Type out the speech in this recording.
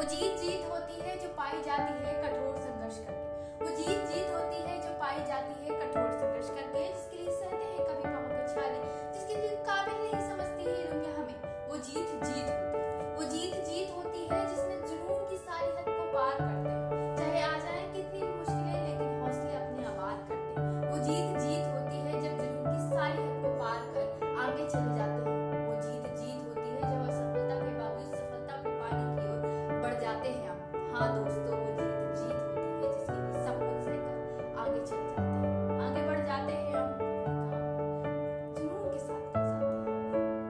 वो जीत जीत होती है जो पाई जाती है कठोर संघर्ष करके। वो जीत Madhu.